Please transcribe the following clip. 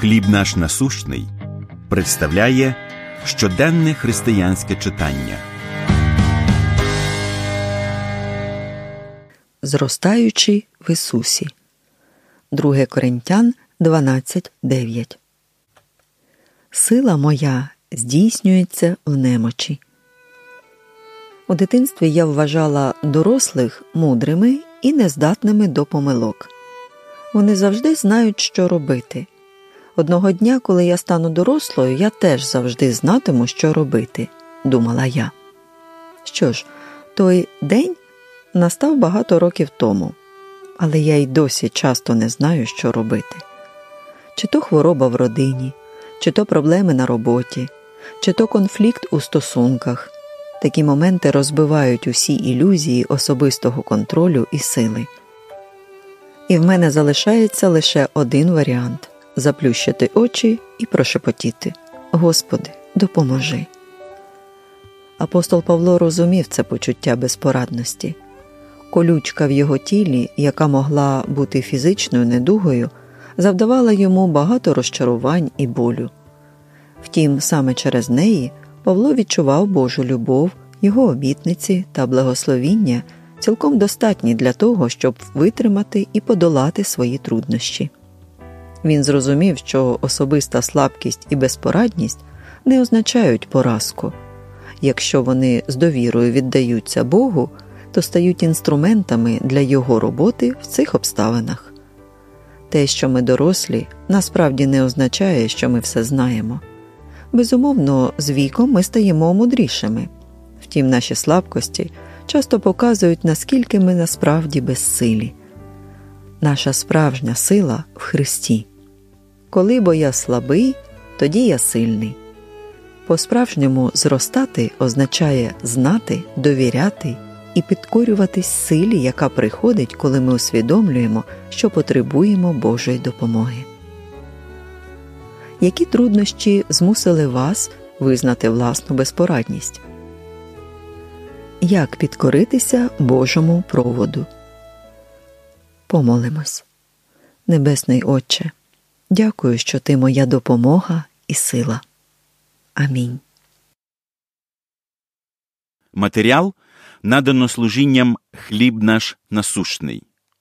Хліб наш насущний представляє щоденне християнське читання. Зростаючи в Ісусі. 2 Коринтян 12.9 Сила моя здійснюється в немочі. У дитинстві я вважала дорослих мудрими і нездатними до помилок. Вони завжди знають, що робити. Одного дня, коли я стану дорослою, я теж завжди знатиму, що робити, думала я. Що ж, той день настав багато років тому, але я й досі часто не знаю, що робити. Чи то хвороба в родині, чи то проблеми на роботі, чи то конфлікт у стосунках. Такі моменти розбивають усі ілюзії особистого контролю і сили. І в мене залишається лише один варіант заплющити очі і прошепотіти Господи, допоможи. Апостол Павло розумів це почуття безпорадності. Колючка в його тілі, яка могла бути фізичною недугою, завдавала йому багато розчарувань і болю. Втім, саме через неї Павло відчував Божу любов, його обітниці та благословіння цілком достатні для того, щоб витримати і подолати свої труднощі. Він зрозумів, що особиста слабкість і безпорадність не означають поразку. Якщо вони з довірою віддаються Богу, то стають інструментами для його роботи в цих обставинах. Те, що ми дорослі, насправді не означає, що ми все знаємо. Безумовно, з віком ми стаємо мудрішими. Втім, наші слабкості часто показують, наскільки ми насправді безсилі. Наша справжня сила в Христі. Коли бо я слабий, тоді я сильний. По-справжньому зростати означає знати, довіряти і підкорюватись силі, яка приходить, коли ми усвідомлюємо, що потребуємо Божої допомоги. Які труднощі змусили вас визнати власну безпорадність? Як підкоритися Божому проводу? Помолимось. Небесний Отче. Дякую, що ти моя допомога і сила. Амінь. Матеріал надано служінням хліб наш насущний.